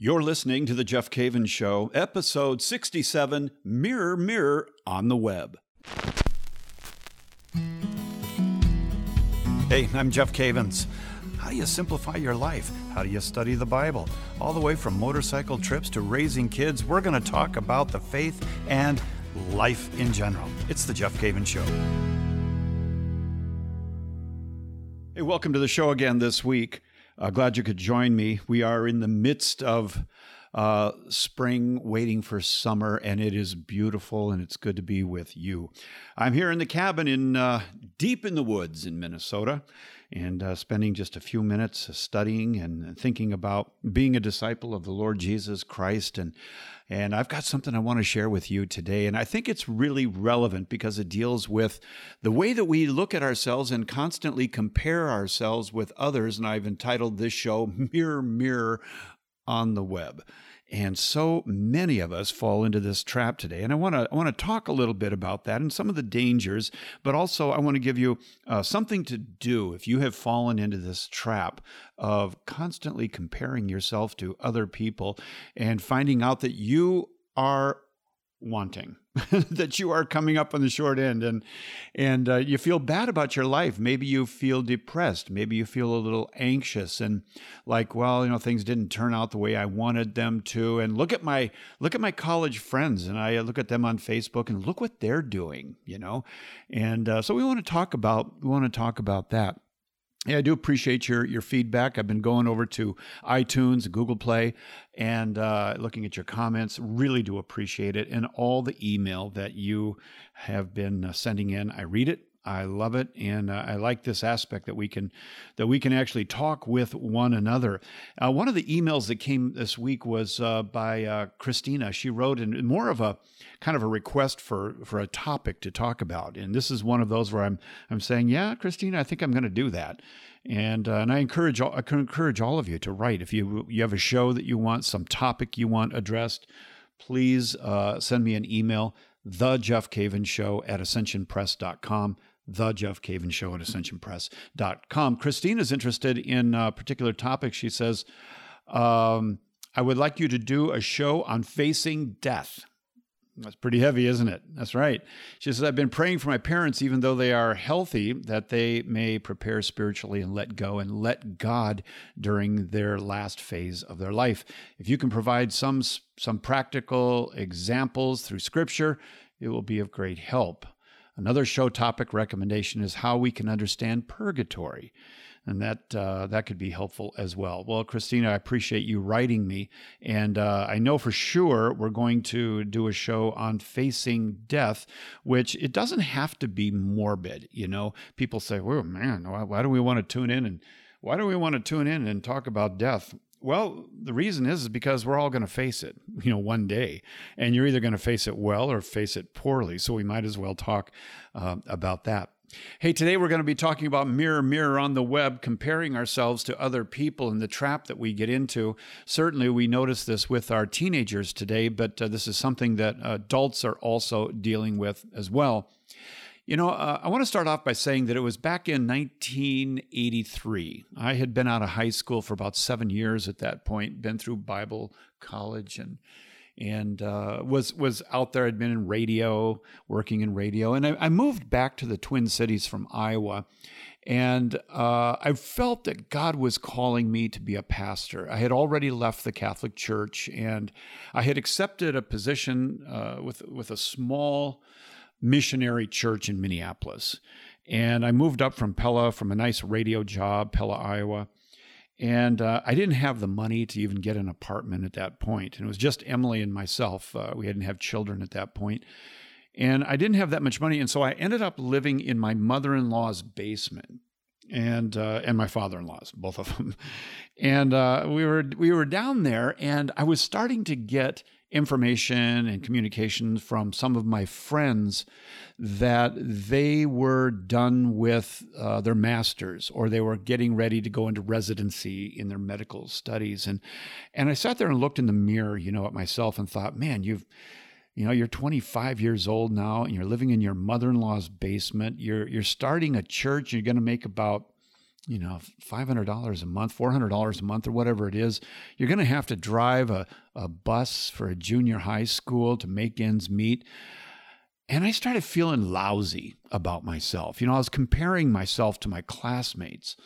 You're listening to The Jeff Cavins Show, episode 67 Mirror, Mirror on the Web. Hey, I'm Jeff Cavins. How do you simplify your life? How do you study the Bible? All the way from motorcycle trips to raising kids, we're going to talk about the faith and life in general. It's The Jeff Cavins Show. Hey, welcome to the show again this week. Uh, glad you could join me. We are in the midst of uh, spring, waiting for summer, and it is beautiful, and it's good to be with you. I'm here in the cabin in uh, deep in the woods in Minnesota, and uh, spending just a few minutes studying and thinking about being a disciple of the Lord Jesus Christ, and and I've got something I want to share with you today. And I think it's really relevant because it deals with the way that we look at ourselves and constantly compare ourselves with others. And I've entitled this show Mirror, Mirror on the Web. And so many of us fall into this trap today. And I want to I want to talk a little bit about that and some of the dangers, but also I want to give you uh, something to do if you have fallen into this trap of constantly comparing yourself to other people and finding out that you are wanting that you are coming up on the short end and and uh, you feel bad about your life. Maybe you feel depressed. Maybe you feel a little anxious and like well you know things didn't turn out the way I wanted them to. And look at my look at my college friends and I look at them on Facebook and look what they're doing you know? And uh, so we want to talk about we want to talk about that yeah, I do appreciate your your feedback. I've been going over to iTunes, Google Play, and uh, looking at your comments. Really do appreciate it, and all the email that you have been uh, sending in. I read it. I love it, and uh, I like this aspect that we can that we can actually talk with one another. Uh, one of the emails that came this week was uh, by uh, Christina. She wrote in more of a kind of a request for for a topic to talk about. And this is one of those where I'm I'm saying, yeah, Christina, I think I'm going to do that. And uh, and I encourage all, I can encourage all of you to write if you you have a show that you want, some topic you want addressed. Please uh, send me an email, the Jeff Cavins Show at ascensionpress.com the Jeff Cavins Show at ascensionpress.com. Christine is interested in a particular topic. She says, um, I would like you to do a show on facing death. That's pretty heavy, isn't it? That's right. She says, I've been praying for my parents, even though they are healthy, that they may prepare spiritually and let go and let God during their last phase of their life. If you can provide some, some practical examples through scripture, it will be of great help. Another show topic recommendation is how we can understand purgatory and that uh, that could be helpful as well. Well, Christina, I appreciate you writing me, and uh, I know for sure we're going to do a show on facing death, which it doesn't have to be morbid. You know, people say, "Well, man, why, why do we want to tune in and why do we want to tune in and talk about death?" Well, the reason is, is because we're all going to face it, you know, one day, and you're either going to face it well or face it poorly. So we might as well talk uh, about that. Hey, today we're going to be talking about mirror, mirror on the web, comparing ourselves to other people and the trap that we get into. Certainly, we notice this with our teenagers today, but uh, this is something that adults are also dealing with as well. You know, uh, I want to start off by saying that it was back in 1983. I had been out of high school for about seven years at that point, been through Bible college and and uh, was was out there. I'd been in radio, working in radio, and I, I moved back to the Twin Cities from Iowa, and uh, I felt that God was calling me to be a pastor. I had already left the Catholic Church, and I had accepted a position uh, with with a small missionary church in Minneapolis. And I moved up from Pella from a nice radio job, Pella, Iowa. And uh, I didn't have the money to even get an apartment at that point. And it was just Emily and myself. Uh, we didn't have children at that point. And I didn't have that much money. And so I ended up living in my mother in law's basement and uh, and my father-in-law's both of them and uh, we were we were down there and i was starting to get information and communications from some of my friends that they were done with uh, their masters or they were getting ready to go into residency in their medical studies. And and I sat there and looked in the mirror you know at myself and thought man you've you know you're 25 years old now and you're living in your mother-in-law's basement. You're you're starting a church. You're going to make about you know, $500 a month, $400 a month, or whatever it is. You're going to have to drive a, a bus for a junior high school to make ends meet. And I started feeling lousy about myself. You know, I was comparing myself to my classmates.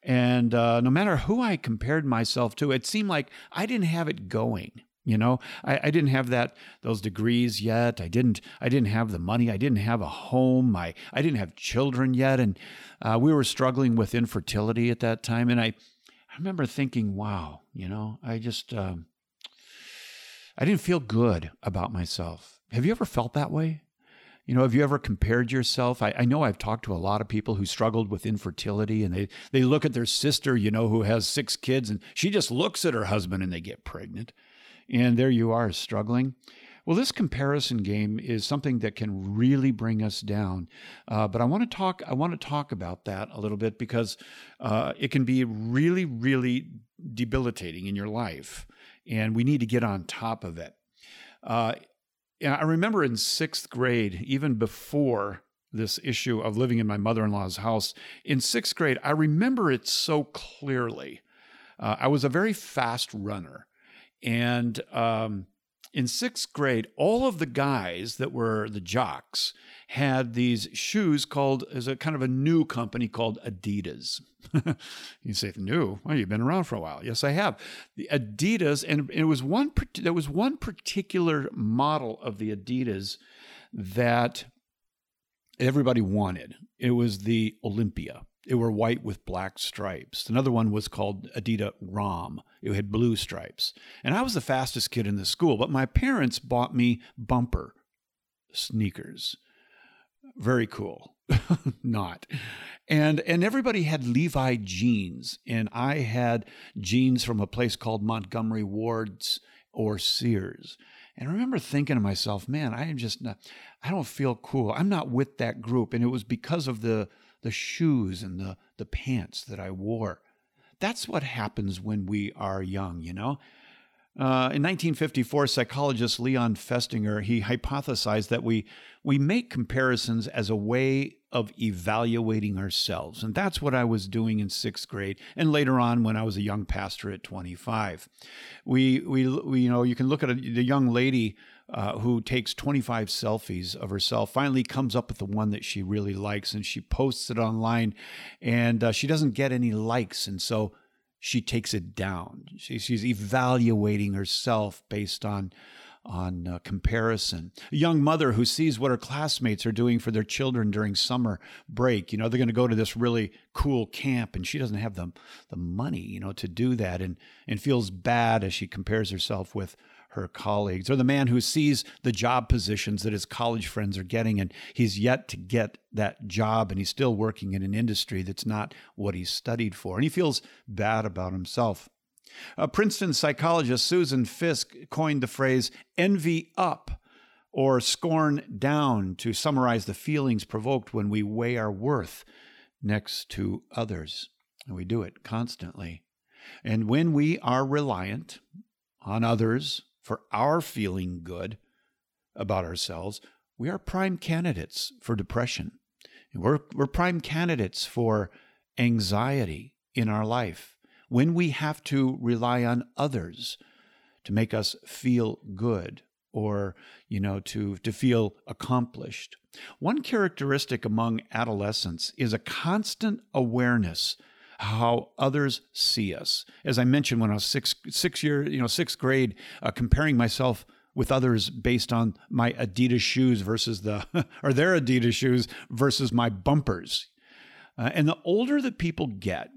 And uh, no matter who I compared myself to, it seemed like I didn't have it going. You know, I, I didn't have that those degrees yet. I didn't. I didn't have the money. I didn't have a home. I I didn't have children yet, and uh, we were struggling with infertility at that time. And I, I remember thinking, wow, you know, I just, um, I didn't feel good about myself. Have you ever felt that way? You know, have you ever compared yourself? I, I, know I've talked to a lot of people who struggled with infertility and they, they look at their sister, you know, who has six kids and she just looks at her husband and they get pregnant. And there you are struggling. Well, this comparison game is something that can really bring us down. Uh, but I want to talk. I want to talk about that a little bit because uh, it can be really, really debilitating in your life, and we need to get on top of it. Uh, I remember in sixth grade, even before this issue of living in my mother-in-law's house, in sixth grade, I remember it so clearly. Uh, I was a very fast runner, and um, in sixth grade, all of the guys that were the jocks had these shoes called, as a kind of a new company called Adidas. you say new? Well, you've been around for a while. Yes, I have. The Adidas, and it was one. There was one particular model of the Adidas that everybody wanted. It was the Olympia. It were white with black stripes. Another one was called Adidas Rom. It had blue stripes. And I was the fastest kid in the school, but my parents bought me bumper sneakers. Very cool. Not. And and everybody had Levi jeans and I had jeans from a place called Montgomery Ward's or Sears. And I remember thinking to myself, man, I am just not I don't feel cool. I'm not with that group and it was because of the the shoes and the, the pants that I wore. That's what happens when we are young, you know? Uh, in 1954, psychologist Leon Festinger he hypothesized that we we make comparisons as a way of evaluating ourselves, and that's what I was doing in sixth grade, and later on when I was a young pastor at 25. We we, we you know you can look at a, the young lady uh, who takes 25 selfies of herself, finally comes up with the one that she really likes and she posts it online and uh, she doesn't get any likes. And so she takes it down. She, she's evaluating herself based on on uh, comparison. A young mother who sees what her classmates are doing for their children during summer break. You know, they're going to go to this really cool camp and she doesn't have the, the money, you know, to do that and, and feels bad as she compares herself with her colleagues, or the man who sees the job positions that his college friends are getting and he's yet to get that job and he's still working in an industry that's not what he studied for. And he feels bad about himself. A Princeton psychologist Susan Fiske coined the phrase envy up or scorn down to summarize the feelings provoked when we weigh our worth next to others. And we do it constantly. And when we are reliant on others for our feeling good about ourselves, we are prime candidates for depression. We're, we're prime candidates for anxiety in our life when we have to rely on others to make us feel good or you know to to feel accomplished one characteristic among adolescents is a constant awareness how others see us. As I mentioned, when I was six six year you know sixth grade, uh, comparing myself with others based on my Adidas shoes versus the or their Adidas shoes versus my bumpers. Uh, and the older that people get,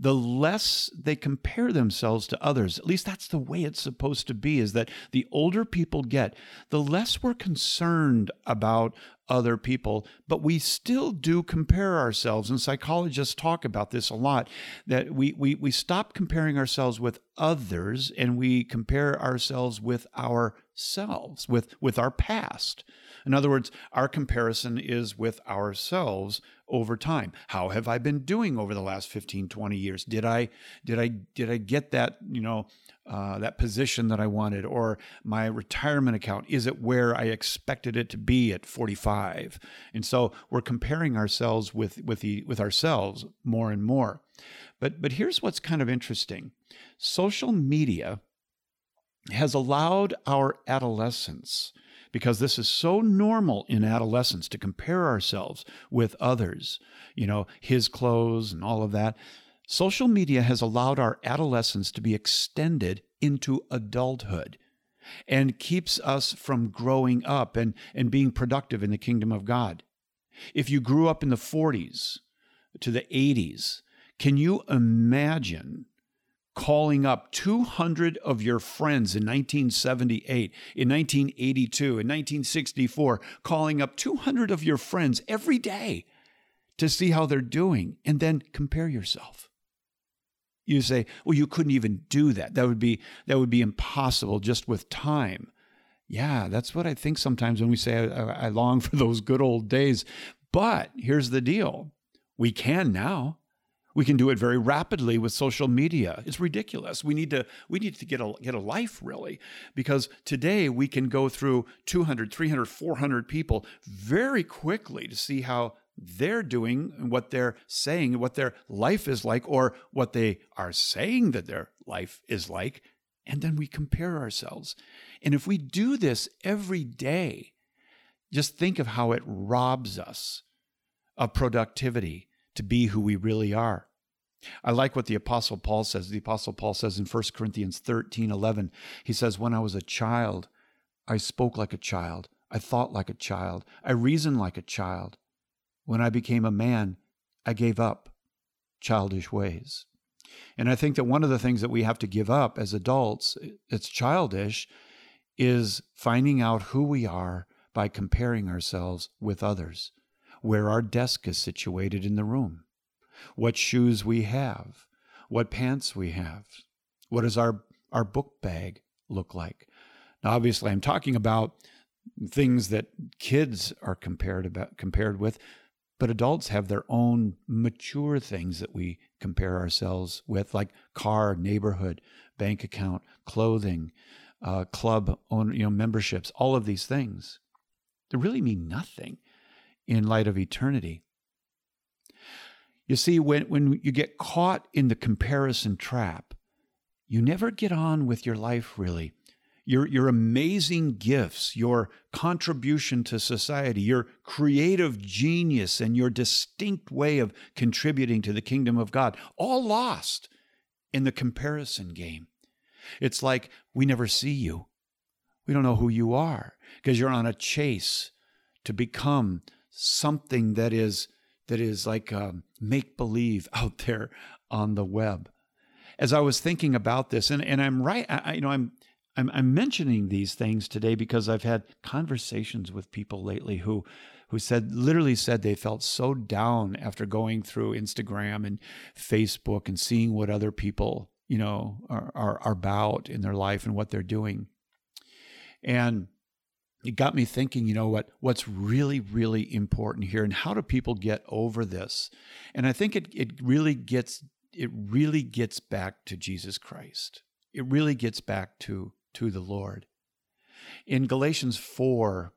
the less they compare themselves to others. At least that's the way it's supposed to be, is that the older people get, the less we're concerned about other people, but we still do compare ourselves. And psychologists talk about this a lot that we, we, we stop comparing ourselves with others and we compare ourselves with ourselves, with, with our past. In other words, our comparison is with ourselves over time. How have I been doing over the last 15, 20 years? Did I did I did I get that, you know, uh, that position that I wanted, or my retirement account? Is it where I expected it to be at 45? And so we're comparing ourselves with with the with ourselves more and more. But but here's what's kind of interesting: social media has allowed our adolescents because this is so normal in adolescence to compare ourselves with others, you know, his clothes and all of that. Social media has allowed our adolescence to be extended into adulthood and keeps us from growing up and, and being productive in the kingdom of God. If you grew up in the 40s to the 80s, can you imagine calling up 200 of your friends in 1978, in 1982, in 1964, calling up 200 of your friends every day to see how they're doing and then compare yourself. You say, "Well, you couldn't even do that. That would be that would be impossible just with time." Yeah, that's what I think sometimes when we say I, I long for those good old days. But here's the deal. We can now. We can do it very rapidly with social media. It's ridiculous. We need to we need to get a get a life really because today we can go through 200, 300, 400 people very quickly to see how they're doing and what they're saying, what their life is like or what they are saying that their life is like, and then we compare ourselves. And if we do this every day, just think of how it robs us of productivity to be who we really are. I like what the Apostle Paul says. The Apostle Paul says in 1 Corinthians 13 11, he says, When I was a child, I spoke like a child, I thought like a child, I reasoned like a child. When I became a man, I gave up childish ways. And I think that one of the things that we have to give up as adults, it's childish, is finding out who we are by comparing ourselves with others, where our desk is situated in the room what shoes we have, what pants we have, what does our, our book bag look like. Now, obviously, I'm talking about things that kids are compared about compared with, but adults have their own mature things that we compare ourselves with, like car, neighborhood, bank account, clothing, uh, club you know, memberships, all of these things. They really mean nothing in light of eternity. You see, when, when you get caught in the comparison trap, you never get on with your life really. Your, your amazing gifts, your contribution to society, your creative genius, and your distinct way of contributing to the kingdom of God, all lost in the comparison game. It's like we never see you. We don't know who you are because you're on a chase to become something that is that is like um, make believe out there on the web. As I was thinking about this, and, and I'm right, I, you know, I'm, I'm I'm mentioning these things today because I've had conversations with people lately who who said literally said they felt so down after going through Instagram and Facebook and seeing what other people you know are, are, are about in their life and what they're doing. And it got me thinking, you know what, what's really, really important here and how do people get over this? And I think it, it really gets it really gets back to Jesus Christ. It really gets back to, to the Lord. In Galatians 4,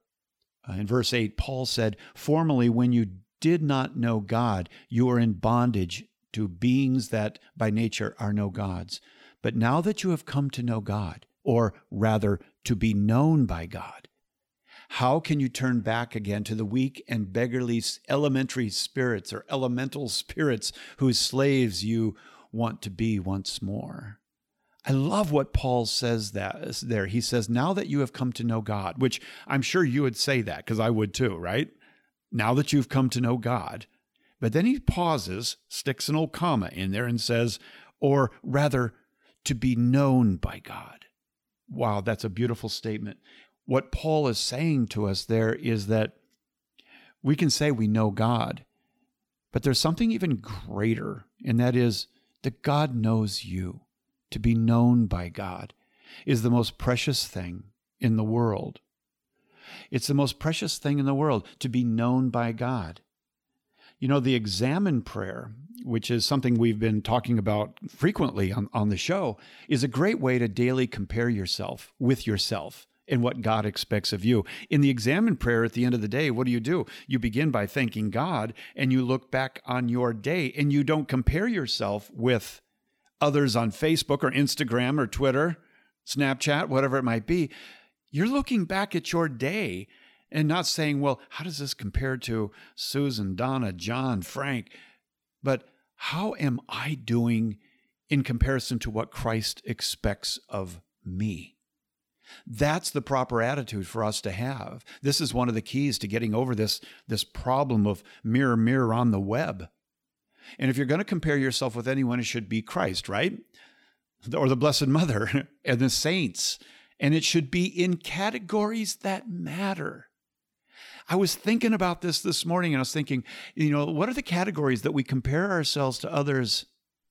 uh, in verse 8, Paul said, Formerly, when you did not know God, you were in bondage to beings that by nature are no gods. But now that you have come to know God, or rather to be known by God, how can you turn back again to the weak and beggarly elementary spirits or elemental spirits whose slaves you want to be once more? I love what Paul says that there. He says, "Now that you have come to know God," which I'm sure you would say that because I would too, right? Now that you've come to know God. But then he pauses, sticks an old comma in there and says, or rather, to be known by God. Wow, that's a beautiful statement what Paul is saying to us there is that we can say we know God, but there's something even greater, and that is that God knows you. To be known by God is the most precious thing in the world. It's the most precious thing in the world to be known by God. You know, the examen prayer which is something we've been talking about frequently on, on the show, is a great way to daily compare yourself with yourself and what God expects of you. In the examen prayer at the end of the day, what do you do? You begin by thanking God and you look back on your day and you don't compare yourself with others on Facebook or Instagram or Twitter, Snapchat, whatever it might be. You're looking back at your day and not saying, well, how does this compare to Susan, Donna, John, Frank? But how am I doing in comparison to what Christ expects of me? That's the proper attitude for us to have. This is one of the keys to getting over this, this problem of mirror, mirror on the web. And if you're going to compare yourself with anyone, it should be Christ, right? Or the Blessed Mother and the saints. And it should be in categories that matter. I was thinking about this this morning and I was thinking, you know, what are the categories that we compare ourselves to others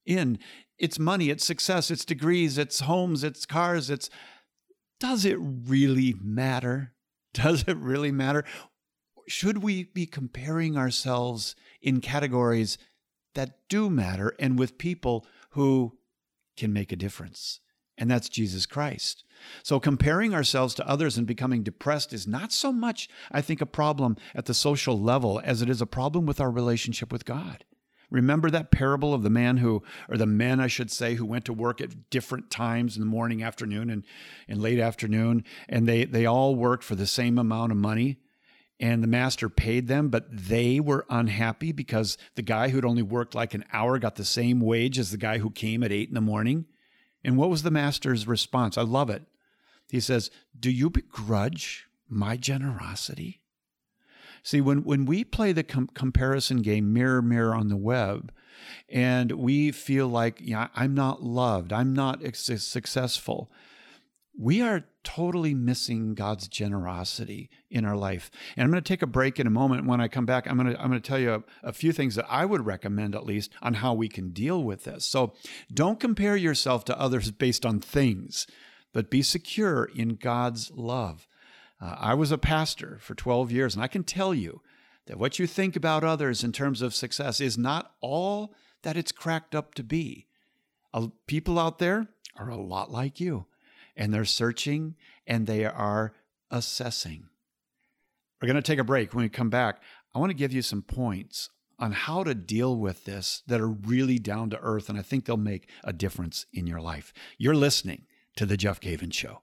in? It's money, it's success, it's degrees, it's homes, it's cars, it's does it really matter? Does it really matter? Should we be comparing ourselves in categories that do matter and with people who can make a difference? And that's Jesus Christ. So, comparing ourselves to others and becoming depressed is not so much, I think, a problem at the social level as it is a problem with our relationship with God. Remember that parable of the man who, or the men, I should say, who went to work at different times in the morning, afternoon, and, and late afternoon, and they, they all worked for the same amount of money. And the master paid them, but they were unhappy because the guy who'd only worked like an hour got the same wage as the guy who came at eight in the morning. And what was the master's response? I love it. He says, Do you begrudge my generosity? See, when, when we play the com- comparison game, mirror, mirror on the web, and we feel like, yeah, I'm not loved, I'm not ex- successful, we are totally missing God's generosity in our life. And I'm going to take a break in a moment. When I come back, I'm going to I'm going to tell you a, a, few things that I would recommend at least on how we can deal with this. So, don't compare yourself to others based on things, but be secure in God's love. Uh, I was a pastor for 12 years, and I can tell you that what you think about others in terms of success is not all that it's cracked up to be. Uh, people out there are a lot like you, and they're searching and they are assessing. We're going to take a break. When we come back, I want to give you some points on how to deal with this that are really down to earth, and I think they'll make a difference in your life. You're listening to The Jeff Cavins Show.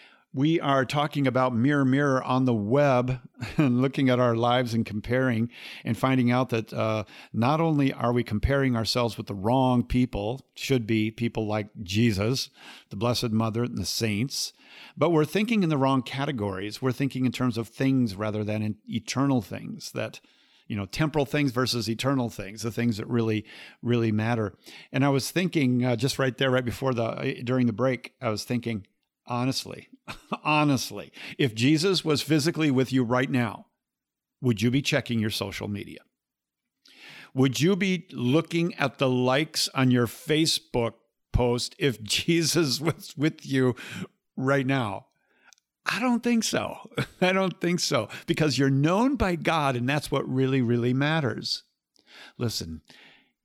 We are talking about mirror, mirror on the web and looking at our lives and comparing and finding out that uh, not only are we comparing ourselves with the wrong people, should be people like Jesus, the Blessed Mother, and the saints, but we're thinking in the wrong categories. We're thinking in terms of things rather than in eternal things that you know temporal things versus eternal things the things that really really matter and i was thinking uh, just right there right before the during the break i was thinking honestly honestly, if Jesus was physically with you right now, would you be checking your social media? Would you be looking at the likes on your Facebook post if Jesus was with you right now? I don't think so. I don't think so because you're known by God and that's what really, really matters. Listen,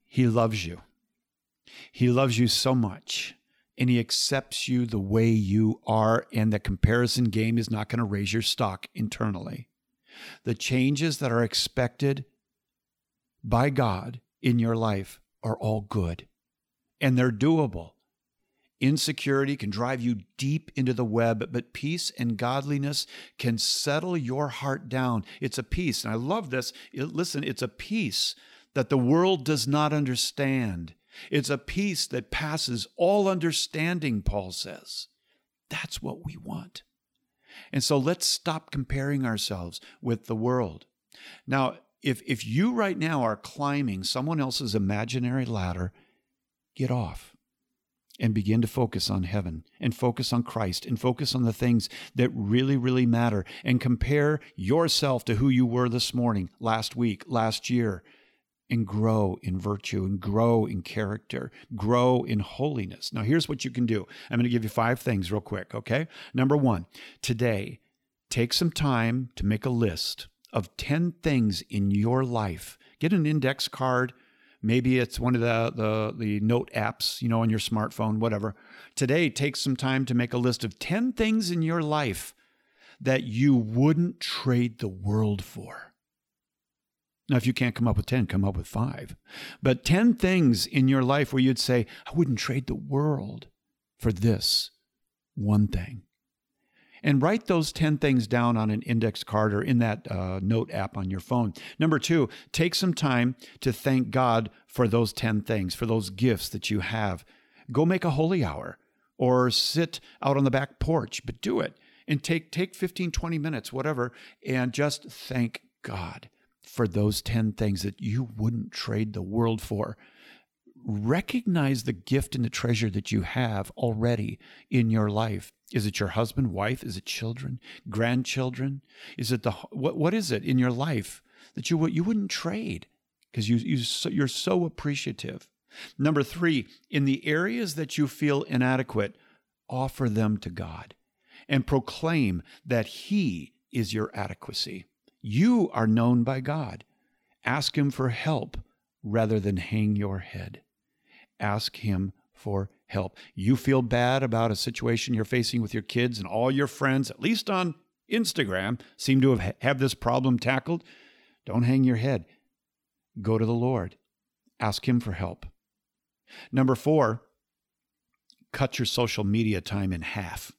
He loves you. He loves you so much and he accepts you the way you are, and the comparison game is not going to raise your stock internally. The changes that are expected by God in your life are all good and they're doable. Insecurity can drive you deep into the web, but peace and godliness can settle your heart down. It's a peace, and I love this. Listen, it's a peace that the world does not understand. It's a peace that passes all understanding, Paul says. That's what we want. And so let's stop comparing ourselves with the world. Now, if, if you right now are climbing someone else's imaginary ladder, get off. and begin to focus on heaven and focus on Christ and focus on the things that really, really matter and compare yourself to who you were this morning, last week, last year, and grow in virtue and grow in character, grow in holiness. Now, here's what you can do. I'm going to give you five things real quick, okay? Number one, today, take some time to make a list of 10 things in your life. Get an index card Maybe it's one of the, the, the note apps, you know, on your smartphone, whatever. Today, take some time to make a list of 10 things in your life that you wouldn't trade the world for. Now, if you can't come up with 10, come up with five. But 10 things in your life where you'd say, I wouldn't trade the world for this one thing and write those 10 things down on an index card or in that uh, note app on your phone. Number two, take some time to thank God for those 10 things, for those gifts that you have. Go make a holy hour or sit out on the back porch, but do it and take, take 15, 20 minutes, whatever, and just thank God for those 10 things that you wouldn't trade the world for recognize the gift and the treasure that you have already in your life. Is it your husband, wife? Is it children, grandchildren? Is it the what? What is it in your life that you you wouldn't trade because you you so, you're so appreciative? Number three, in the areas that you feel inadequate, offer them to God and proclaim that He is your adequacy. You are known by God. Ask Him for help rather than hang your head ask Him for help. You feel bad about a situation you're facing with your kids, and all your friends, at least on Instagram, seem to have, have this problem tackled. Don't hang your head. Go to the Lord. Ask Him for help. Number four, cut your social media time in half.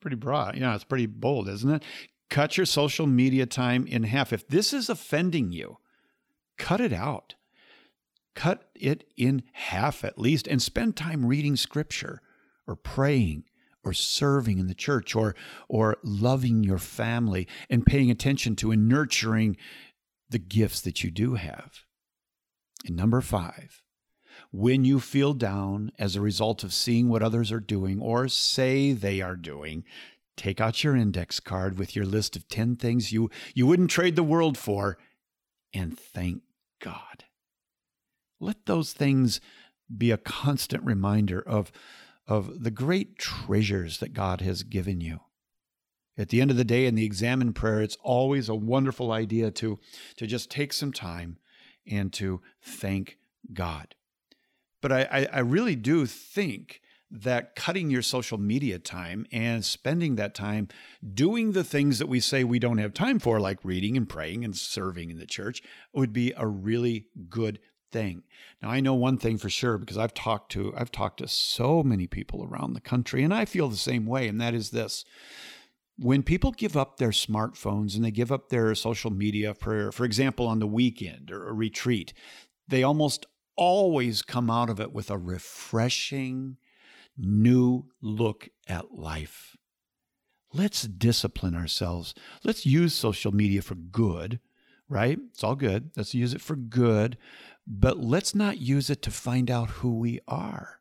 Pretty broad. Yeah, it's pretty bold, isn't it? Cut your social media time in half. If this is offending you, cut it out cut it in half at least and spend time reading scripture or praying or serving in the church or or loving your family and paying attention to and nurturing the gifts that you do have. And number 5, when you feel down as a result of seeing what others are doing or say they are doing, take out your index card with your list of 10 things you you wouldn't trade the world for and thank God. Let those things be a constant reminder of, of the great treasures that God has given you. At the end of the day, in the examen prayer, it's always a wonderful idea to, to just take some time and to thank God. But I, I really do think that cutting your social media time and spending that time doing the things that we say we don't have time for, like reading and praying and serving in the church, would be a really good thing. Now I know one thing for sure because I've talked to I've talked to so many people around the country and I feel the same way and that is this. When people give up their smartphones and they give up their social media for for example on the weekend or a retreat, they almost always come out of it with a refreshing new look at life. Let's discipline ourselves. Let's use social media for good, right? It's all good. Let's use it for good but let's not use it to find out who we are.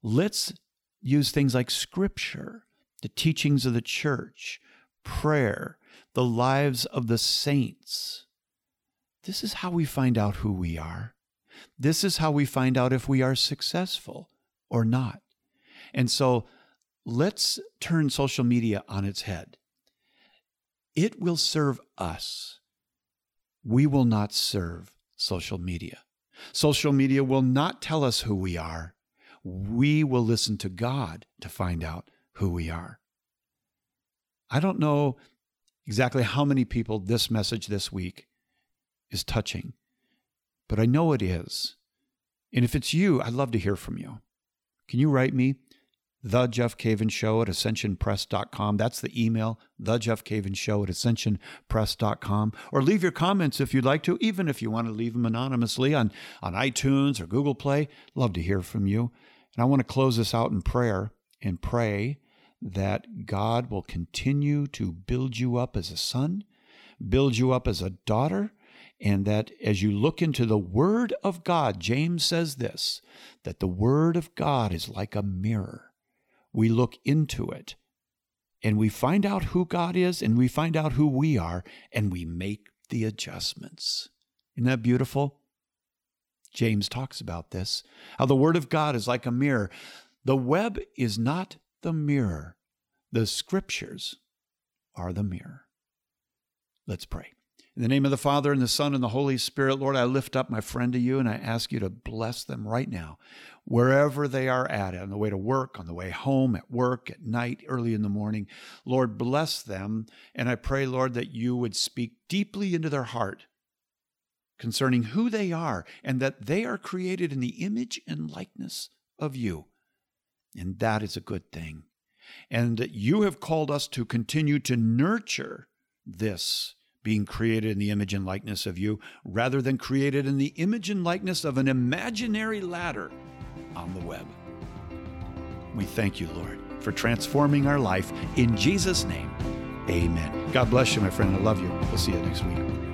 Let's use things like scripture, the teachings of the church, prayer, the lives of the saints. This is how we find out who we are. This is how we find out if we are successful or not. And so let's turn social media on its head. It will serve us. We will not serve social media. Social media will not tell us who we are. We will listen to God to find out who we are. I don't know exactly how many people this message this week is touching, but I know it is. And if it's you, I'd love to hear from you. Can you write me? The Jeff Cavins Show at ascensionpress.com. That's the email, the Jeff Cavins Show at ascensionpress.com. Or leave your comments if you'd like to, even if you want to leave them anonymously on, on iTunes or Google Play. Love to hear from you. And I want to close this out in prayer and pray that God will continue to build you up as a son, build you up as a daughter, And that as you look into the Word of God, James says this that the Word of God is like a mirror. We look into it and we find out who God is and we find out who we are and we make the adjustments. Isn't that beautiful? James talks about this how the Word of God is like a mirror. The web is not the mirror, the scriptures are the mirror. Let's pray. In the name of the Father, and the Son, and the Holy Spirit, Lord, I lift up my friend to you and I ask you to bless them right now, wherever they are at, on the way to work, on the way home, at work, at night, early in the morning. Lord, bless them. And I pray, Lord, that you would speak deeply into their heart concerning who they are and that they are created in the image and likeness of you. And that is a good thing. And that you have called us to continue to nurture this being created in the image and likeness of you, rather than created in the image and likeness of an imaginary ladder on the web. We thank you, Lord, for transforming our life. In Jesus' name, amen. God bless you, my friend. I love you. We'll see you next week.